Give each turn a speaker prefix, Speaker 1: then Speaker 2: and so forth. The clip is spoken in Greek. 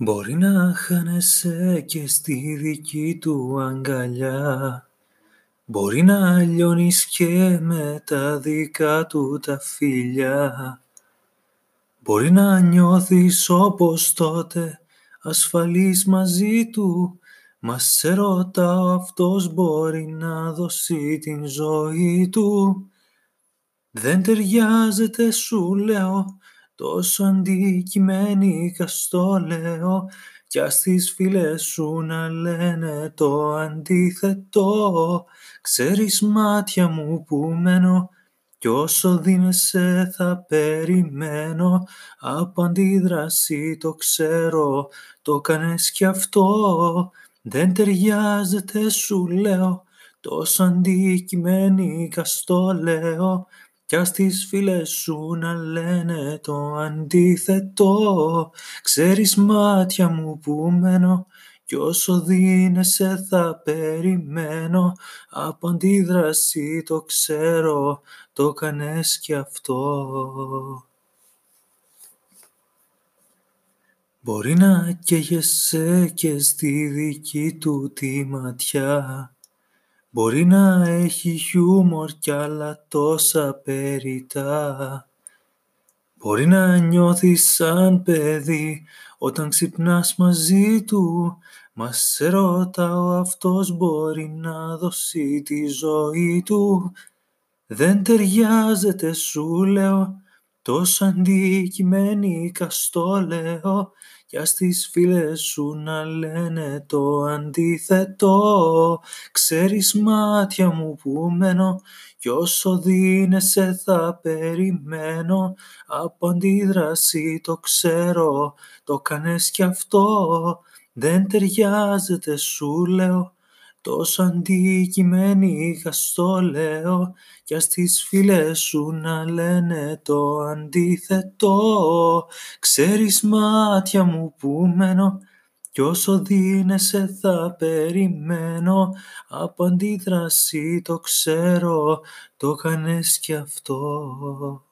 Speaker 1: Μπορεί να χάνεσαι και στη δική του αγκαλιά. Μπορεί να λιώνεις και με τα δικά του τα φιλιά. Μπορεί να νιώθεις όπως τότε ασφαλής μαζί του. Μας σε ρωτάω αυτός μπορεί να δώσει την ζωή του. Δεν ταιριάζεται σου λέω τόσο αντικειμενικά στο λέω κι ας τις φίλες σου να λένε το αντίθετο. Ξέρεις μάτια μου που μένω κι όσο δίνεσαι θα περιμένω. Από αντίδραση το ξέρω το κάνες κι αυτό. Δεν ταιριάζεται σου λέω τόσο αντικειμενικά στο λέω κι ας τις φίλες σου να λένε το αντίθετο. Ξέρεις μάτια μου που μένω κι όσο δίνεσαι θα περιμένω. Από αντίδραση το ξέρω το κάνες κι αυτό. Μπορεί να καίγεσαι και στη δική του τη ματιά Μπορεί να έχει χιούμορ κι άλλα τόσα περιτά Μπορεί να νιώθεις σαν παιδί όταν ξυπνάς μαζί του. Μας σε ρωτάω αυτός μπορεί να δώσει τη ζωή του. Δεν ταιριάζεται σου λέω τόσο αντικειμενικά στο λέω κι ας τις φίλες σου να λένε το αντίθετο. Ξέρεις μάτια μου που μένω κι όσο δίνεσαι θα περιμένω. Από αντίδραση το ξέρω το κάνες κι αυτό. Δεν ταιριάζεται σου λέω τόσο αντικειμενικά στο λέω κι ας τις φίλες σου να λένε το αντίθετο. Ξέρεις μάτια μου που μένω κι όσο δίνεσαι θα περιμένω. Από αντίδραση το ξέρω το κάνες κι αυτό